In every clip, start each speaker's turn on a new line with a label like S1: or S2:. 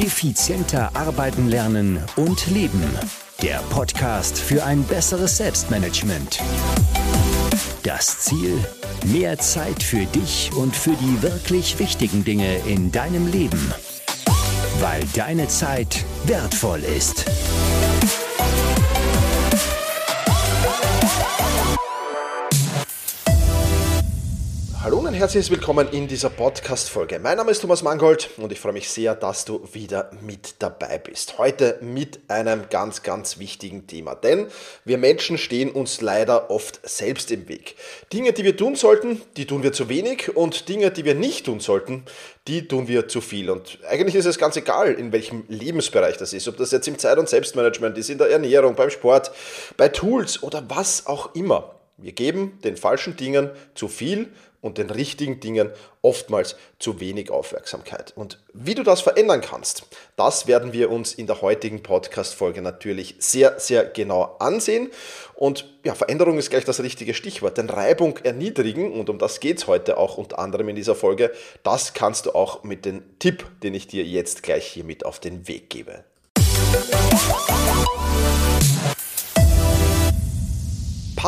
S1: Effizienter arbeiten lernen und leben. Der Podcast für ein besseres Selbstmanagement. Das Ziel? Mehr Zeit für dich und für die wirklich wichtigen Dinge in deinem Leben. Weil deine Zeit wertvoll ist.
S2: Hallo und herzlich willkommen in dieser Podcast-Folge. Mein Name ist Thomas Mangold und ich freue mich sehr, dass du wieder mit dabei bist. Heute mit einem ganz, ganz wichtigen Thema, denn wir Menschen stehen uns leider oft selbst im Weg. Dinge, die wir tun sollten, die tun wir zu wenig und Dinge, die wir nicht tun sollten, die tun wir zu viel. Und eigentlich ist es ganz egal, in welchem Lebensbereich das ist, ob das jetzt im Zeit- und Selbstmanagement ist, in der Ernährung, beim Sport, bei Tools oder was auch immer. Wir geben den falschen Dingen zu viel und den richtigen Dingen oftmals zu wenig Aufmerksamkeit. Und wie du das verändern kannst, das werden wir uns in der heutigen Podcast-Folge natürlich sehr, sehr genau ansehen. Und ja, Veränderung ist gleich das richtige Stichwort, denn Reibung erniedrigen, und um das geht es heute auch unter anderem in dieser Folge, das kannst du auch mit dem Tipp, den ich dir jetzt gleich hier mit auf den Weg gebe.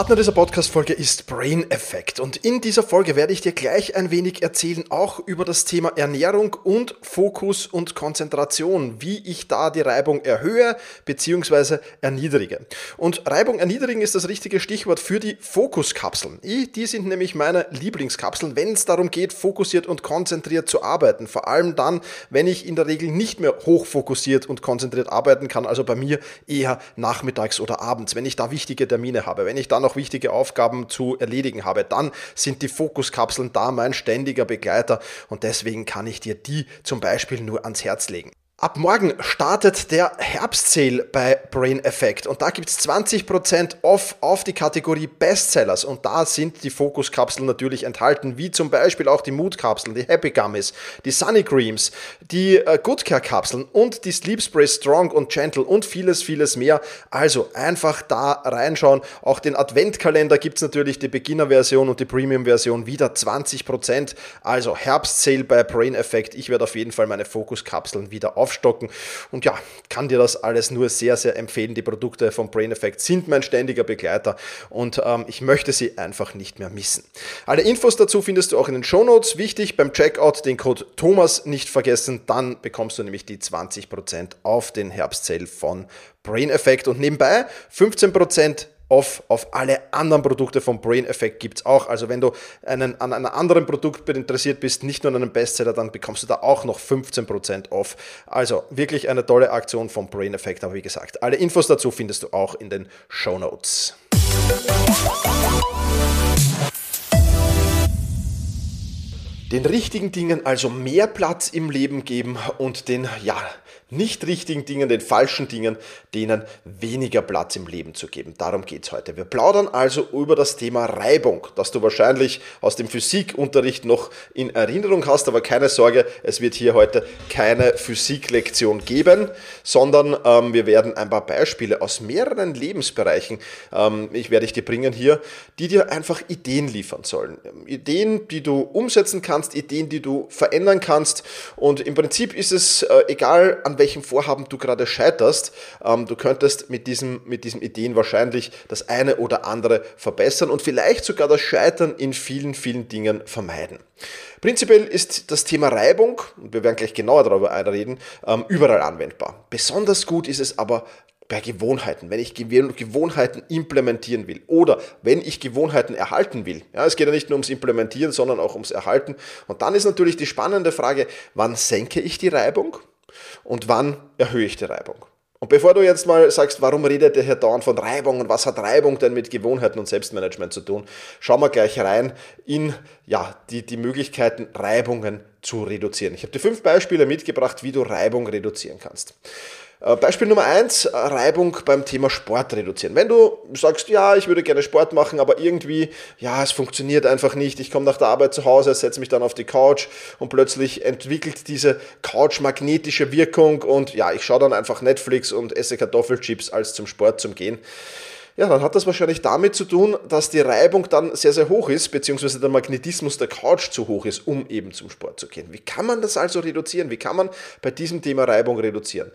S2: Partner dieser Podcast-Folge ist Brain Effect und in dieser Folge werde ich dir gleich ein wenig erzählen, auch über das Thema Ernährung und Fokus und Konzentration, wie ich da die Reibung erhöhe bzw. erniedrige. Und Reibung erniedrigen ist das richtige Stichwort für die Fokuskapseln. Die sind nämlich meine Lieblingskapseln, wenn es darum geht, fokussiert und konzentriert zu arbeiten. Vor allem dann, wenn ich in der Regel nicht mehr hochfokussiert und konzentriert arbeiten kann, also bei mir eher nachmittags oder abends, wenn ich da wichtige Termine habe, wenn ich dann noch wichtige Aufgaben zu erledigen habe, dann sind die Fokuskapseln da mein ständiger Begleiter und deswegen kann ich dir die zum Beispiel nur ans Herz legen. Ab morgen startet der Herbstsale bei Brain Effect und da gibt es 20% off auf die Kategorie Bestsellers und da sind die Fokuskapseln natürlich enthalten, wie zum Beispiel auch die Mood-Kapseln, die Happy Gummies, die Sunny Creams, die äh, Good Care Kapseln und die Sleep Spray Strong und Gentle und vieles, vieles mehr. Also einfach da reinschauen. Auch den Adventkalender gibt es natürlich, die Beginner-Version und die Premium-Version wieder 20%. Also Herbstsale bei Brain Effect. Ich werde auf jeden Fall meine Fokuskapseln wieder auf aufstocken. Und ja, kann dir das alles nur sehr, sehr empfehlen. Die Produkte von Brain Effect sind mein ständiger Begleiter und ähm, ich möchte sie einfach nicht mehr missen. Alle Infos dazu findest du auch in den Show Notes. Wichtig beim Checkout den Code Thomas nicht vergessen, dann bekommst du nämlich die 20% auf den Herbstsale von Brain Effect und nebenbei 15% off auf alle anderen Produkte vom Brain Effect gibt es auch. Also wenn du einen, an einem anderen Produkt interessiert bist, nicht nur an einem Bestseller, dann bekommst du da auch noch 15% off. Also wirklich eine tolle Aktion vom Brain Effect. Aber wie gesagt, alle Infos dazu findest du auch in den Show Notes. Den richtigen Dingen also mehr Platz im Leben geben und den, ja, nicht richtigen Dingen, den falschen Dingen, denen weniger Platz im Leben zu geben. Darum geht es heute. Wir plaudern also über das Thema Reibung, das du wahrscheinlich aus dem Physikunterricht noch in Erinnerung hast, aber keine Sorge, es wird hier heute keine Physiklektion geben, sondern ähm, wir werden ein paar Beispiele aus mehreren Lebensbereichen, ähm, ich werde ich dir bringen hier, die dir einfach Ideen liefern sollen. Ideen, die du umsetzen kannst, Ideen, die du verändern kannst und im Prinzip ist es äh, egal, an welchem Vorhaben du gerade scheiterst. Ähm, du könntest mit, diesem, mit diesen Ideen wahrscheinlich das eine oder andere verbessern und vielleicht sogar das Scheitern in vielen, vielen Dingen vermeiden. Prinzipiell ist das Thema Reibung, und wir werden gleich genauer darüber reden, ähm, überall anwendbar. Besonders gut ist es aber bei Gewohnheiten, wenn ich Gewohnheiten implementieren will oder wenn ich Gewohnheiten erhalten will. Ja, es geht ja nicht nur ums Implementieren, sondern auch ums Erhalten. Und dann ist natürlich die spannende Frage, wann senke ich die Reibung und wann erhöhe ich die Reibung. Und bevor du jetzt mal sagst, warum redet der Herr dauernd von Reibung und was hat Reibung denn mit Gewohnheiten und Selbstmanagement zu tun, schauen wir gleich rein in ja, die, die Möglichkeiten, Reibungen zu reduzieren. Ich habe dir fünf Beispiele mitgebracht, wie du Reibung reduzieren kannst. Äh, Beispiel Nummer eins, Reibung beim Thema Sport reduzieren. Wenn du sagst, ja, ich würde gerne Sport machen, aber irgendwie, ja, es funktioniert einfach nicht. Ich komme nach der Arbeit zu Hause, setze mich dann auf die Couch und plötzlich entwickelt diese Couch magnetische Wirkung und ja, ich schaue dann einfach Netflix und esse Kartoffelchips als zum Sport zum Gehen ja, dann hat das wahrscheinlich damit zu tun, dass die Reibung dann sehr, sehr hoch ist, beziehungsweise der Magnetismus der Couch zu hoch ist, um eben zum Sport zu gehen. Wie kann man das also reduzieren? Wie kann man bei diesem Thema Reibung reduzieren?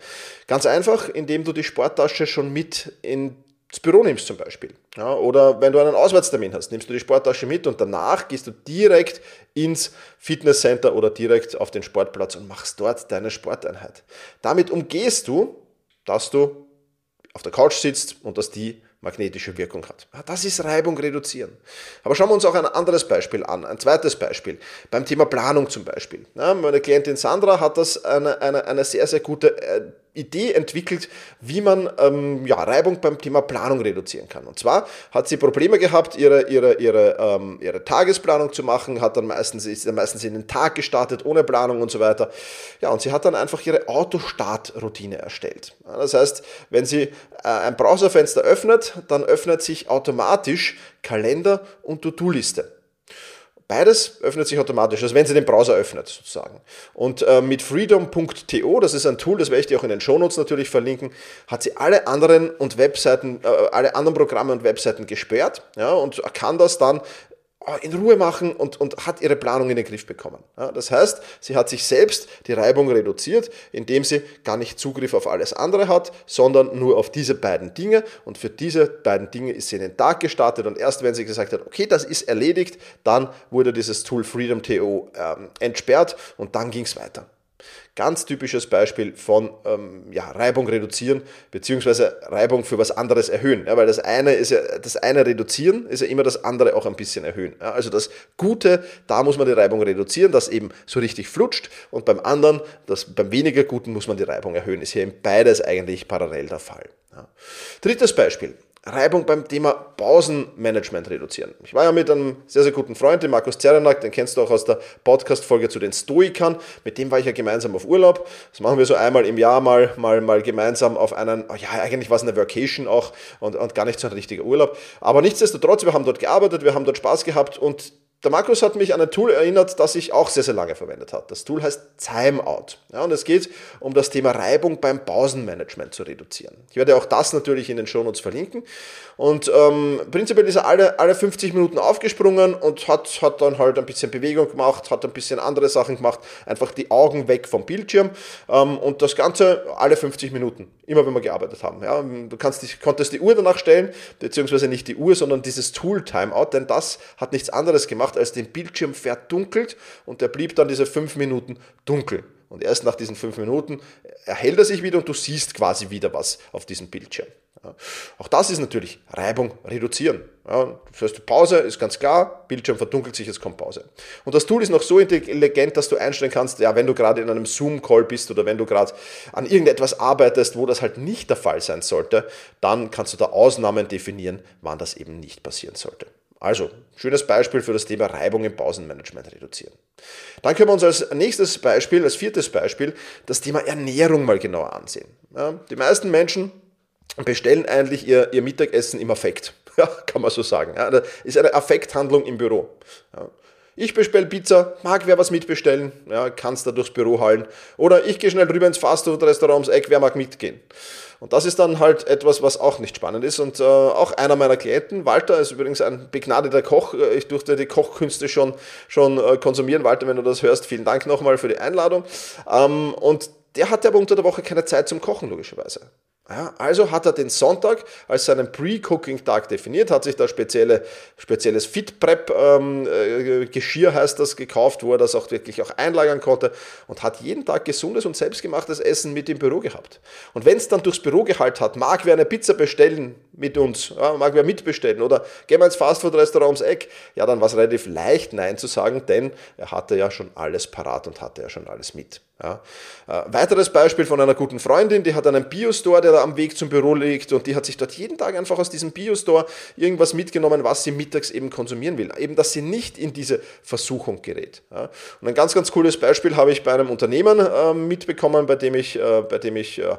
S2: Ganz einfach, indem du die Sporttasche schon mit ins Büro nimmst zum Beispiel. Ja, oder wenn du einen Auswärtstermin hast, nimmst du die Sporttasche mit und danach gehst du direkt ins Fitnesscenter oder direkt auf den Sportplatz und machst dort deine Sporteinheit. Damit umgehst du, dass du auf der Couch sitzt und dass die magnetische Wirkung hat. Das ist Reibung reduzieren. Aber schauen wir uns auch ein anderes Beispiel an, ein zweites Beispiel. Beim Thema Planung zum Beispiel. meine Klientin Sandra hat das eine, eine, eine sehr, sehr gute äh, Idee entwickelt, wie man ähm, ja, Reibung beim Thema Planung reduzieren kann. Und zwar hat sie Probleme gehabt, ihre, ihre, ihre, ähm, ihre Tagesplanung zu machen, hat dann meistens, ist dann meistens in den Tag gestartet, ohne Planung und so weiter. Ja, und sie hat dann einfach ihre Autostartroutine erstellt. Ja, das heißt, wenn sie äh, ein Browserfenster öffnet, dann öffnet sich automatisch Kalender und To-Do-Liste. Beides öffnet sich automatisch, also wenn sie den Browser öffnet sozusagen. Und äh, mit freedom.to, das ist ein Tool, das werde ich dir auch in den Shownotes natürlich verlinken, hat sie alle anderen und Webseiten, äh, alle anderen Programme und Webseiten gesperrt ja, und kann das dann in Ruhe machen und, und hat ihre Planung in den Griff bekommen. Ja, das heißt, sie hat sich selbst die Reibung reduziert, indem sie gar nicht Zugriff auf alles andere hat, sondern nur auf diese beiden Dinge. Und für diese beiden Dinge ist sie in den Tag gestartet und erst wenn sie gesagt hat, okay, das ist erledigt, dann wurde dieses Tool FreedomTO ähm, entsperrt und dann ging es weiter. Ganz typisches Beispiel von ähm, ja, Reibung reduzieren, beziehungsweise Reibung für was anderes erhöhen. Ja, weil das eine ist ja, das eine reduzieren ist ja immer das andere auch ein bisschen erhöhen. Ja, also das Gute, da muss man die Reibung reduzieren, das eben so richtig flutscht und beim anderen, das, beim weniger Guten muss man die Reibung erhöhen. Ist hier eben beides eigentlich parallel der Fall. Ja. Drittes Beispiel. Reibung beim Thema Pausenmanagement reduzieren. Ich war ja mit einem sehr, sehr guten Freund, dem Markus Zerenak, den kennst du auch aus der Podcast-Folge zu den Stoikern. Mit dem war ich ja gemeinsam auf Urlaub. Das machen wir so einmal im Jahr mal, mal, mal gemeinsam auf einen, oh ja, eigentlich war es eine Vacation auch und, und gar nicht so ein richtiger Urlaub. Aber nichtsdestotrotz, wir haben dort gearbeitet, wir haben dort Spaß gehabt und der Markus hat mich an ein Tool erinnert, das ich auch sehr, sehr lange verwendet habe. Das Tool heißt Timeout. Ja, und es geht um das Thema Reibung beim Pausenmanagement zu reduzieren. Ich werde auch das natürlich in den Shownotes verlinken. Und ähm, prinzipiell ist er alle, alle 50 Minuten aufgesprungen und hat, hat dann halt ein bisschen Bewegung gemacht, hat ein bisschen andere Sachen gemacht, einfach die Augen weg vom Bildschirm ähm, und das Ganze alle 50 Minuten, immer wenn wir gearbeitet haben. Ja, du kannst die, konntest die Uhr danach stellen, beziehungsweise nicht die Uhr, sondern dieses Tool Timeout, denn das hat nichts anderes gemacht gemacht, als den Bildschirm verdunkelt und der blieb dann diese fünf Minuten dunkel. Und erst nach diesen fünf Minuten erhält er sich wieder und du siehst quasi wieder was auf diesem Bildschirm. Ja. Auch das ist natürlich Reibung reduzieren. Ja, das heißt, Pause ist ganz klar, Bildschirm verdunkelt sich, es kommt Pause. Und das Tool ist noch so intelligent, dass du einstellen kannst, ja, wenn du gerade in einem Zoom-Call bist oder wenn du gerade an irgendetwas arbeitest, wo das halt nicht der Fall sein sollte, dann kannst du da Ausnahmen definieren, wann das eben nicht passieren sollte. Also, schönes Beispiel für das Thema Reibung im Pausenmanagement reduzieren. Dann können wir uns als nächstes Beispiel, als viertes Beispiel, das Thema Ernährung mal genauer ansehen. Ja, die meisten Menschen bestellen eigentlich ihr, ihr Mittagessen im Affekt. Ja, kann man so sagen. Ja, das ist eine Affekthandlung im Büro. Ja. Ich bestelle Pizza, mag wer was mitbestellen, ja, kannst da durchs Büro hallen. Oder ich gehe schnell rüber ins Fastfood-Restaurant ums Eck, wer mag mitgehen. Und das ist dann halt etwas, was auch nicht spannend ist. Und äh, auch einer meiner Klienten, Walter, ist übrigens ein begnadeter Koch. Äh, ich durfte die Kochkünste schon, schon äh, konsumieren. Walter, wenn du das hörst, vielen Dank nochmal für die Einladung. Ähm, und der hatte aber unter der Woche keine Zeit zum Kochen, logischerweise. Ja, also hat er den Sonntag als seinen Pre-Cooking-Tag definiert, hat sich da spezielle, spezielles Fit-Prep-Geschirr, ähm, äh, heißt das, gekauft, wo er das auch wirklich auch einlagern konnte und hat jeden Tag gesundes und selbstgemachtes Essen mit im Büro gehabt. Und wenn es dann durchs Büro gehalten hat, mag wer eine Pizza bestellen mit uns, ja, mag wer mitbestellen oder gehen wir ins Fastfood-Restaurant ums Eck, ja, dann war es relativ leicht, Nein zu sagen, denn er hatte ja schon alles parat und hatte ja schon alles mit. Ja. Äh, weiteres Beispiel von einer guten Freundin, die hat einen Biostore, der da am Weg zum Büro liegt und die hat sich dort jeden Tag einfach aus diesem Biostore irgendwas mitgenommen, was sie mittags eben konsumieren will. Eben, dass sie nicht in diese Versuchung gerät. Ja. Und ein ganz, ganz cooles Beispiel habe ich bei einem Unternehmen äh, mitbekommen, bei dem ich, äh, bei dem ich äh,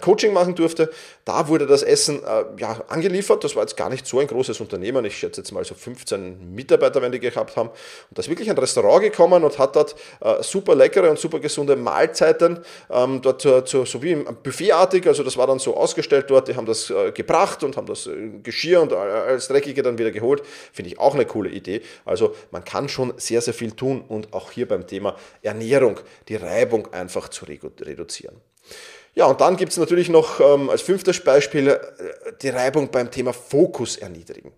S2: Coaching machen durfte. Da wurde das Essen äh, ja, angeliefert. Das war jetzt gar nicht so ein großes Unternehmen. Ich schätze jetzt mal so 15 Mitarbeiter, wenn die gehabt haben. Und da ist wirklich ein Restaurant gekommen und hat dort super leckere und super gesunde Mahlzeiten ähm, dort zu, zu, so wie Buffetartig. Also das war dann so ausgestellt dort. Die haben das äh, gebracht und haben das äh, Geschirr und alles Dreckige dann wieder geholt. Finde ich auch eine coole Idee. Also man kann schon sehr, sehr viel tun und auch hier beim Thema Ernährung die Reibung einfach zu reduzieren. Ja, und dann gibt es natürlich noch ähm, als fünftes Beispiel äh, die Reibung beim Thema Fokus erniedrigen.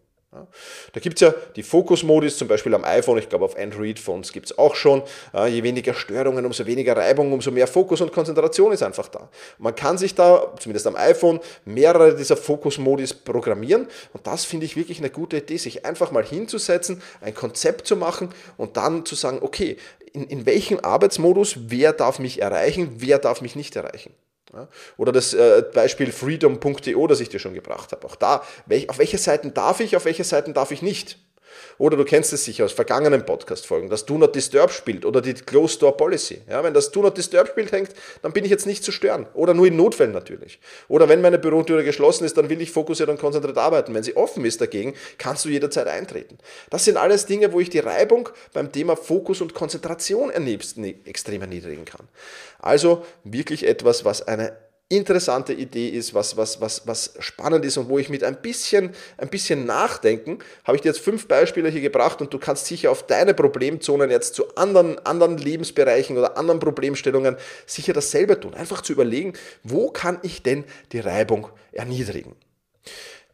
S2: Da gibt es ja die Fokus-Modis, zum Beispiel am iPhone, ich glaube auf Android-Phones gibt es auch schon. Je weniger Störungen, umso weniger Reibung, umso mehr Fokus und Konzentration ist einfach da. man kann sich da, zumindest am iPhone, mehrere dieser Fokus-Modis programmieren und das finde ich wirklich eine gute Idee, sich einfach mal hinzusetzen, ein Konzept zu machen und dann zu sagen, okay, in, in welchem Arbeitsmodus, wer darf mich erreichen, wer darf mich nicht erreichen. Oder das äh, Beispiel freedom.de, das ich dir schon gebracht habe. Auch da, auf welche Seiten darf ich, auf welche Seiten darf ich nicht? Oder du kennst es sicher aus vergangenen Podcast-Folgen, das Do Not Disturb spielt oder die Closed Door Policy. Ja, wenn das Do Not Disturb spielt hängt, dann bin ich jetzt nicht zu stören. Oder nur in Notfällen natürlich. Oder wenn meine Bürotür geschlossen ist, dann will ich fokussiert und konzentriert arbeiten. Wenn sie offen ist dagegen, kannst du jederzeit eintreten. Das sind alles Dinge, wo ich die Reibung beim Thema Fokus und Konzentration extrem erniedrigen kann. Also wirklich etwas, was eine interessante Idee ist, was, was, was, was spannend ist und wo ich mit ein bisschen, ein bisschen nachdenken, habe ich dir jetzt fünf Beispiele hier gebracht und du kannst sicher auf deine Problemzonen jetzt zu anderen, anderen Lebensbereichen oder anderen Problemstellungen sicher dasselbe tun. Einfach zu überlegen, wo kann ich denn die Reibung erniedrigen.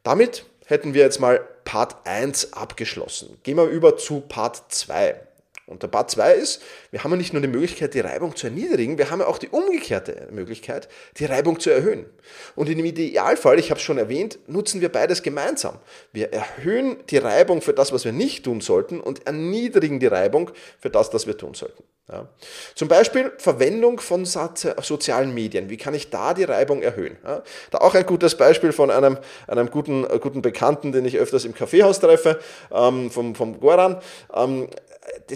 S2: Damit hätten wir jetzt mal Part 1 abgeschlossen. Gehen wir über zu Part 2. Und der Part 2 ist, wir haben ja nicht nur die Möglichkeit, die Reibung zu erniedrigen, wir haben ja auch die umgekehrte Möglichkeit, die Reibung zu erhöhen. Und in dem Idealfall, ich habe es schon erwähnt, nutzen wir beides gemeinsam. Wir erhöhen die Reibung für das, was wir nicht tun sollten und erniedrigen die Reibung für das, was wir tun sollten. Ja. Zum Beispiel Verwendung von sozialen Medien. Wie kann ich da die Reibung erhöhen? Ja. Da auch ein gutes Beispiel von einem, einem guten, guten Bekannten, den ich öfters im Kaffeehaus treffe, ähm, vom, vom Goran. Ähm,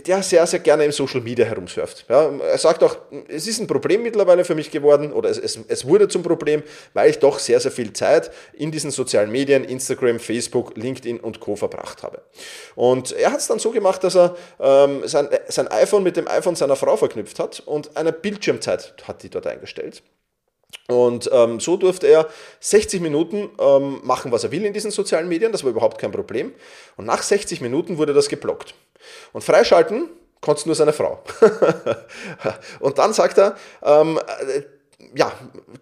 S2: der sehr, sehr gerne im Social Media herumsurft. Ja, er sagt auch, es ist ein Problem mittlerweile für mich geworden oder es, es, es wurde zum Problem, weil ich doch sehr, sehr viel Zeit in diesen sozialen Medien, Instagram, Facebook, LinkedIn und Co. verbracht habe. Und er hat es dann so gemacht, dass er ähm, sein, sein iPhone mit dem iPhone seiner Frau verknüpft hat und eine Bildschirmzeit hat die dort eingestellt. Und ähm, so durfte er 60 Minuten ähm, machen, was er will in diesen sozialen Medien. Das war überhaupt kein Problem. Und nach 60 Minuten wurde das geblockt. Und freischalten konnte nur seine Frau. und dann sagt er, ähm, äh, ja,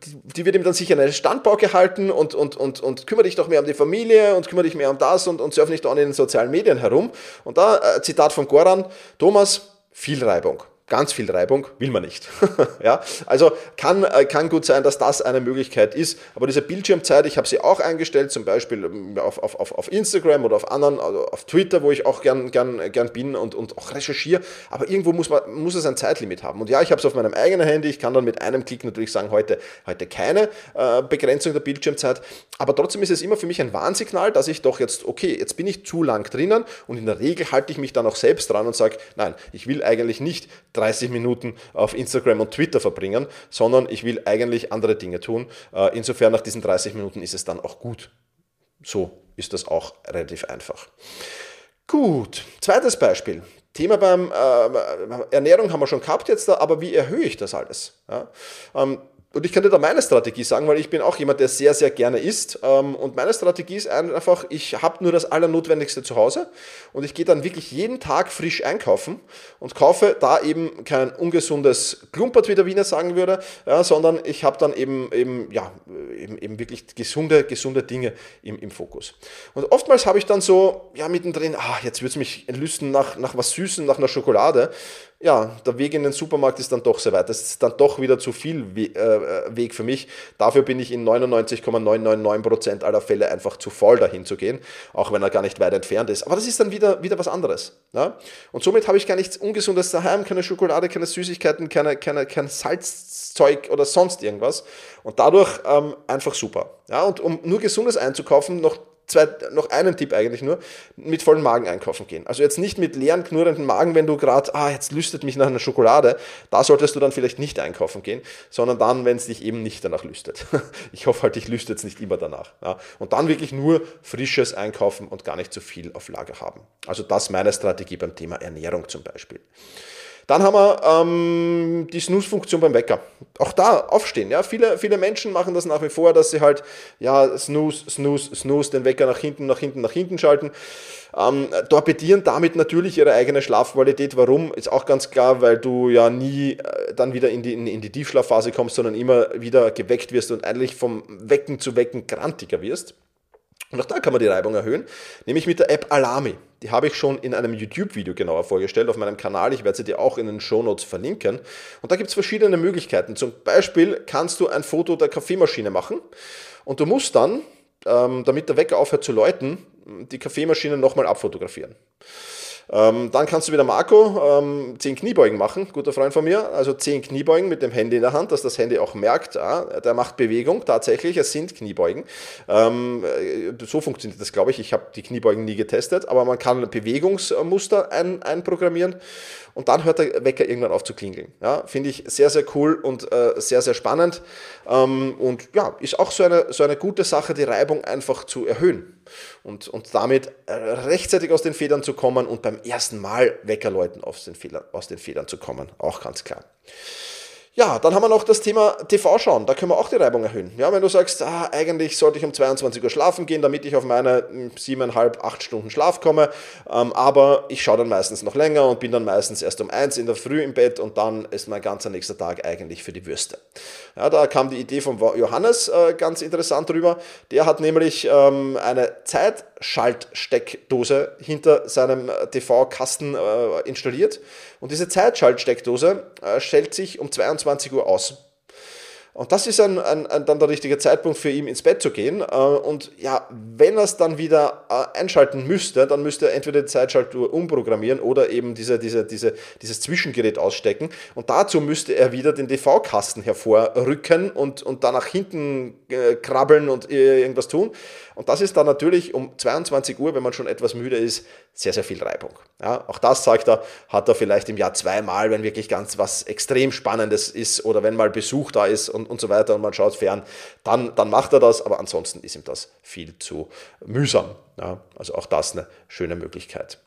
S2: die, die, wird ihm dann sicher eine Standbau gehalten und, und, und, und kümmere dich doch mehr um die Familie und kümmere dich mehr um das und, und surf nicht auch in den sozialen Medien herum. Und da, äh, Zitat von Goran, Thomas, viel Reibung ganz viel Reibung will man nicht. ja, also kann, äh, kann gut sein, dass das eine Möglichkeit ist. Aber diese Bildschirmzeit, ich habe sie auch eingestellt, zum Beispiel ähm, auf, auf, auf Instagram oder auf anderen, also auf Twitter, wo ich auch gern, gern, gern bin und, und auch recherchiere. Aber irgendwo muss, man, muss es ein Zeitlimit haben. Und ja, ich habe es auf meinem eigenen Handy. Ich kann dann mit einem Klick natürlich sagen, heute, heute keine äh, Begrenzung der Bildschirmzeit. Aber trotzdem ist es immer für mich ein Warnsignal, dass ich doch jetzt, okay, jetzt bin ich zu lang drinnen und in der Regel halte ich mich dann auch selbst dran und sage, nein, ich will eigentlich nicht 30 Minuten auf Instagram und Twitter verbringen, sondern ich will eigentlich andere Dinge tun. Äh, insofern nach diesen 30 Minuten ist es dann auch gut. So ist das auch relativ einfach. Gut, zweites Beispiel. Thema beim äh, Ernährung haben wir schon gehabt jetzt, aber wie erhöhe ich das alles? Ja? Ähm, und ich könnte da meine Strategie sagen, weil ich bin auch jemand, der sehr, sehr gerne isst. Ähm, und meine Strategie ist einfach, ich habe nur das Allernotwendigste zu Hause und ich gehe dann wirklich jeden Tag frisch einkaufen und kaufe da eben kein ungesundes Klumpert, wie der Wiener sagen würde, ja, sondern ich habe dann eben, eben, ja, eben, eben wirklich gesunde, gesunde Dinge im, im Fokus. Und oftmals habe ich dann so, ja, mittendrin, ah, jetzt würde es mich entlüsten nach, nach was Süßem, nach einer Schokolade ja, der Weg in den Supermarkt ist dann doch sehr weit. Das ist dann doch wieder zu viel äh, Weg für mich. Dafür bin ich in 99,999% aller Fälle einfach zu faul, dahin zu gehen, auch wenn er gar nicht weit entfernt ist. Aber das ist dann wieder, wieder was anderes. Ja? Und somit habe ich gar nichts Ungesundes daheim, keine Schokolade, keine Süßigkeiten, keine, keine, kein Salzzeug oder sonst irgendwas. Und dadurch ähm, einfach super. Ja? Und um nur Gesundes einzukaufen, noch zwei, noch einen Tipp eigentlich nur, mit vollen Magen einkaufen gehen. Also jetzt nicht mit leeren, knurrenden Magen, wenn du gerade, ah, jetzt lüstet mich nach einer Schokolade, da solltest du dann vielleicht nicht einkaufen gehen, sondern dann, wenn es dich eben nicht danach lüstet. Ich hoffe halt, dich lüstet es nicht immer danach. Ja. Und dann wirklich nur frisches einkaufen und gar nicht zu viel auf Lager haben. Also das meine Strategie beim Thema Ernährung zum Beispiel. Dann haben wir ähm, die Snooze-Funktion beim Wecker. Auch da aufstehen. Ja? Viele, viele Menschen machen das nach wie vor, dass sie halt ja, Snooze, Snooze, Snooze, den Wecker nach hinten, nach hinten, nach hinten schalten. Ähm, torpedieren damit natürlich ihre eigene Schlafqualität. Warum? Ist auch ganz klar, weil du ja nie äh, dann wieder in die, in, in die Tiefschlafphase kommst, sondern immer wieder geweckt wirst und eigentlich vom Wecken zu Wecken grantiger wirst. Und auch da kann man die Reibung erhöhen, nämlich mit der App Alami. Die habe ich schon in einem YouTube-Video genauer vorgestellt auf meinem Kanal. Ich werde sie dir auch in den Shownotes verlinken. Und da gibt es verschiedene Möglichkeiten. Zum Beispiel kannst du ein Foto der Kaffeemaschine machen und du musst dann, ähm, damit der Wecker aufhört zu läuten, die Kaffeemaschine nochmal abfotografieren. Ähm, dann kannst du wieder Marco ähm, 10 Kniebeugen machen, guter Freund von mir. Also 10 Kniebeugen mit dem Handy in der Hand, dass das Handy auch merkt, ah, der macht Bewegung tatsächlich, es sind Kniebeugen. Ähm, äh, so funktioniert das, glaube ich. Ich habe die Kniebeugen nie getestet, aber man kann Bewegungsmuster ein, einprogrammieren und dann hört der Wecker irgendwann auf zu klingeln. Ja, Finde ich sehr, sehr cool und äh, sehr, sehr spannend. Ähm, und ja, ist auch so eine, so eine gute Sache, die Reibung einfach zu erhöhen und, und damit äh, rechtzeitig aus den Federn zu kommen und beim ersten Mal Weckerläuten aus den, Federn, aus den Federn zu kommen. Auch ganz klar. Ja, dann haben wir noch das Thema TV schauen. Da können wir auch die Reibung erhöhen. Ja, wenn du sagst, ah, eigentlich sollte ich um 22 Uhr schlafen gehen, damit ich auf meine hm, siebeneinhalb, acht Stunden Schlaf komme. Ähm, aber ich schaue dann meistens noch länger und bin dann meistens erst um eins in der Früh im Bett und dann ist mein ganzer nächster Tag eigentlich für die Würste. Ja, da kam die Idee von Johannes äh, ganz interessant drüber. Der hat nämlich ähm, eine Zeitschaltsteckdose hinter seinem äh, TV-Kasten äh, installiert und diese Zeitschaltsteckdose äh, stellt sich um 22 Uhr aus. Und das ist ein, ein, ein, dann der richtige Zeitpunkt für ihn ins Bett zu gehen. Äh, und ja, wenn er es dann wieder äh, einschalten müsste, dann müsste er entweder die Zeitschaltuhr umprogrammieren oder eben diese, diese, diese, dieses Zwischengerät ausstecken. Und dazu müsste er wieder den DV-Kasten hervorrücken und, und dann nach hinten äh, krabbeln und irgendwas tun. Und das ist dann natürlich um 22 Uhr, wenn man schon etwas müde ist, sehr, sehr viel Reibung. Ja, auch das sagt er, hat er vielleicht im Jahr zweimal, wenn wirklich ganz was extrem Spannendes ist oder wenn mal Besuch da ist und, und so weiter und man schaut fern, dann, dann macht er das, aber ansonsten ist ihm das viel zu mühsam. Ja, also auch das eine schöne Möglichkeit.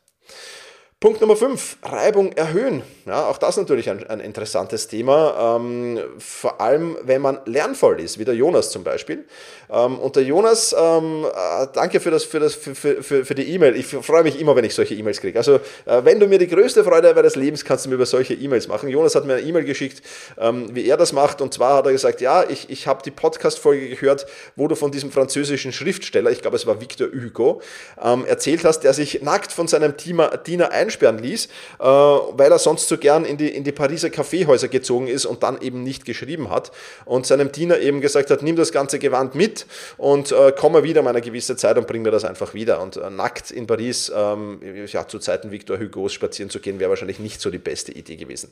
S2: Punkt Nummer 5, Reibung erhöhen. Ja, auch das natürlich ein, ein interessantes Thema, ähm, vor allem wenn man lernvoll ist, wie der Jonas zum Beispiel. Ähm, und der Jonas, ähm, äh, danke für, das, für, das, für, für, für die E-Mail. Ich freue mich immer, wenn ich solche E-Mails kriege. Also äh, wenn du mir die größte Freude deines Lebens kannst du mir über solche E-Mails machen. Jonas hat mir eine E-Mail geschickt, ähm, wie er das macht. Und zwar hat er gesagt, ja, ich, ich habe die Podcast-Folge gehört, wo du von diesem französischen Schriftsteller, ich glaube es war Victor Hugo, ähm, erzählt hast, der sich nackt von seinem Diener ein einsperren ließ, äh, weil er sonst so gern in die, in die Pariser Kaffeehäuser gezogen ist und dann eben nicht geschrieben hat und seinem Diener eben gesagt hat, nimm das ganze Gewand mit und äh, komme wieder mal eine gewisse Zeit und bring mir das einfach wieder. Und äh, nackt in Paris, ähm, ja, zu Zeiten Victor Hugos spazieren zu gehen, wäre wahrscheinlich nicht so die beste Idee gewesen.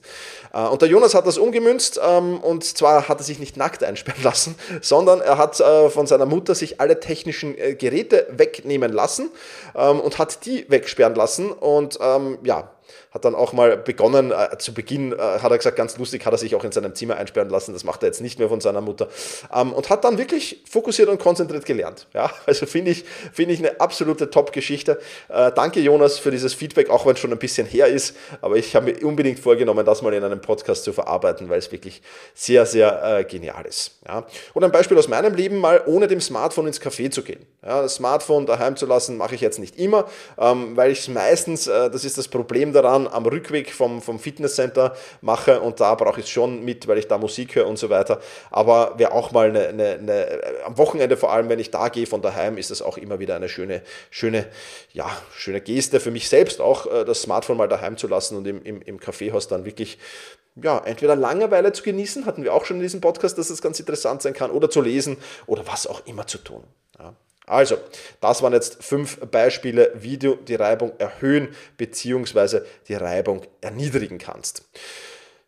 S2: Äh, und der Jonas hat das umgemünzt ähm, und zwar hat er sich nicht nackt einsperren lassen, sondern er hat äh, von seiner Mutter sich alle technischen äh, Geräte wegnehmen lassen ähm, und hat die wegsperren lassen und ähm, ähm, ja, hat dann auch mal begonnen, äh, zu Beginn äh, hat er gesagt, ganz lustig, hat er sich auch in seinem Zimmer einsperren lassen, das macht er jetzt nicht mehr von seiner Mutter ähm, und hat dann wirklich fokussiert und konzentriert gelernt. Ja, also finde ich, finde ich eine absolute Top-Geschichte. Äh, danke Jonas für dieses Feedback, auch wenn es schon ein bisschen her ist, aber ich habe mir unbedingt vorgenommen, das mal in einem Podcast zu verarbeiten, weil es wirklich sehr, sehr äh, genial ist. Ja. Und ein Beispiel aus meinem Leben, mal ohne dem Smartphone ins Café zu gehen. Ja, das Smartphone daheim zu lassen, mache ich jetzt nicht immer, ähm, weil ich es meistens, äh, das ist das Problem daran, am Rückweg vom, vom Fitnesscenter mache und da brauche ich es schon mit, weil ich da Musik höre und so weiter. Aber wäre auch mal eine, eine, eine, am Wochenende vor allem, wenn ich da gehe von daheim, ist das auch immer wieder eine schöne, schöne, ja, schöne Geste für mich selbst auch, äh, das Smartphone mal daheim zu lassen und im, im, im Kaffeehaus dann wirklich ja, entweder Langeweile zu genießen, hatten wir auch schon in diesem Podcast, dass es ganz interessant sein kann, oder zu lesen oder was auch immer zu tun. Ja. Also, das waren jetzt fünf Beispiele, wie du die Reibung erhöhen bzw. die Reibung erniedrigen kannst.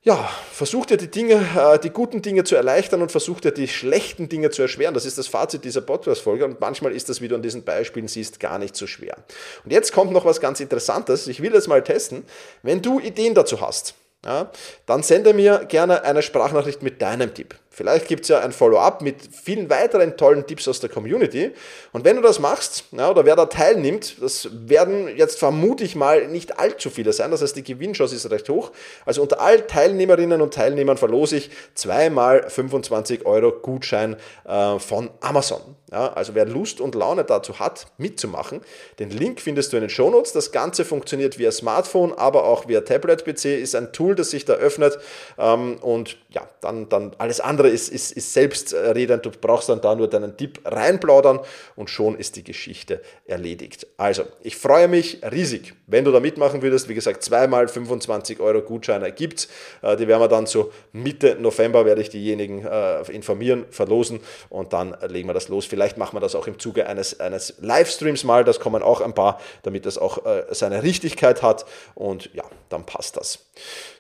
S2: ja, versuch dir die Dinge, äh, die guten Dinge zu erleichtern und versuch dir die schlechten Dinge zu erschweren. Das ist das Fazit dieser Podcast-Folge und manchmal ist das, wie du an diesen Beispielen siehst, gar nicht so schwer. Und jetzt kommt noch was ganz Interessantes. Ich will das mal testen. Wenn du Ideen dazu hast, ja, dann sende mir gerne eine Sprachnachricht mit deinem Tipp. Vielleicht gibt es ja ein Follow-up mit vielen weiteren tollen Tipps aus der Community. Und wenn du das machst, ja, oder wer da teilnimmt, das werden jetzt vermute ich mal nicht allzu viele sein. Das heißt, die Gewinnchance ist recht hoch. Also unter all Teilnehmerinnen und Teilnehmern verlose ich zweimal 25 Euro Gutschein äh, von Amazon. Ja, also wer Lust und Laune dazu hat, mitzumachen, den Link findest du in den Shownotes. Das Ganze funktioniert via Smartphone, aber auch via Tablet-PC, ist ein Tool, das sich da öffnet. Ähm, und ja, dann, dann alles andere ist, ist, ist selbstredend. Du brauchst dann da nur deinen Tipp reinplaudern und schon ist die Geschichte erledigt. Also, ich freue mich riesig, wenn du da mitmachen würdest. Wie gesagt, zweimal 25 Euro Gutscheine gibt äh, Die werden wir dann so Mitte November, werde ich diejenigen äh, informieren, verlosen und dann legen wir das los. Vielleicht machen wir das auch im Zuge eines, eines Livestreams mal. Das kommen auch ein paar, damit das auch äh, seine Richtigkeit hat. Und ja, dann passt das.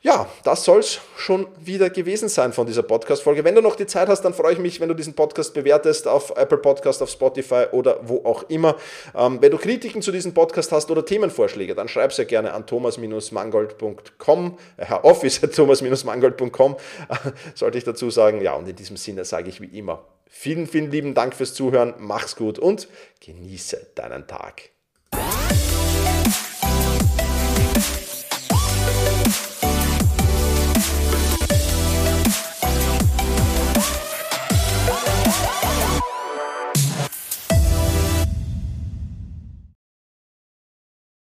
S2: Ja, das soll es schon wieder gewesen sein von dieser Podcast-Folge. Wenn du noch die Zeit hast, dann freue ich mich, wenn du diesen Podcast bewertest auf Apple Podcast, auf Spotify oder wo auch immer. Ähm, wenn du Kritiken zu diesem Podcast hast oder Themenvorschläge, dann schreib sehr gerne an thomas-mangold.com, äh, Herr Office thomas-mangold.com, sollte ich dazu sagen. Ja, und in diesem Sinne sage ich wie immer, vielen, vielen lieben Dank fürs Zuhören, mach's gut und genieße deinen Tag.